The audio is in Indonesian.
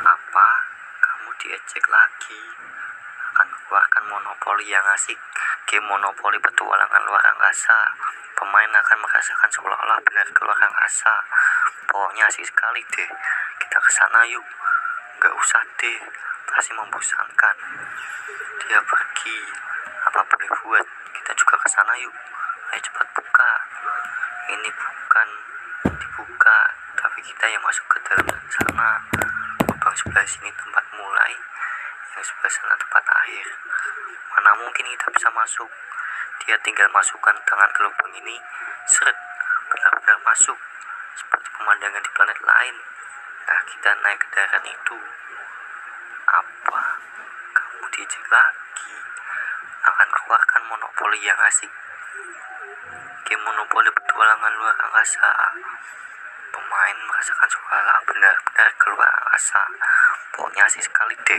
Apa? Kamu diejek lagi? Akan keluarkan monopoli yang asik. Game monopoli petualangan luar angkasa. Pemain akan merasakan seolah-olah benar keluar angkasa. Pokoknya asik sekali deh. Kita ke sana yuk. Gak usah deh, pasti membosankan. Dia pergi. Apa boleh buat? Kita juga ke sana yuk. Ayo cepat buka. Ini bukan dibuka, tapi kita yang masuk ke dalam. Sebelah sini tempat mulai, yang sebelah sana tempat akhir. Mana mungkin kita bisa masuk? Dia tinggal masukkan tangan ke lubang ini, seret, benar-benar masuk, seperti pemandangan di planet lain. Nah, kita naik ke darat itu. Apa? Kamu diejek lagi? Akan keluarkan monopoli yang asik. Game monopoli petualangan luar angkasa. Pemain merasakan seolah benar-benar keluar angkasa. Pokoknya asik sekali deh.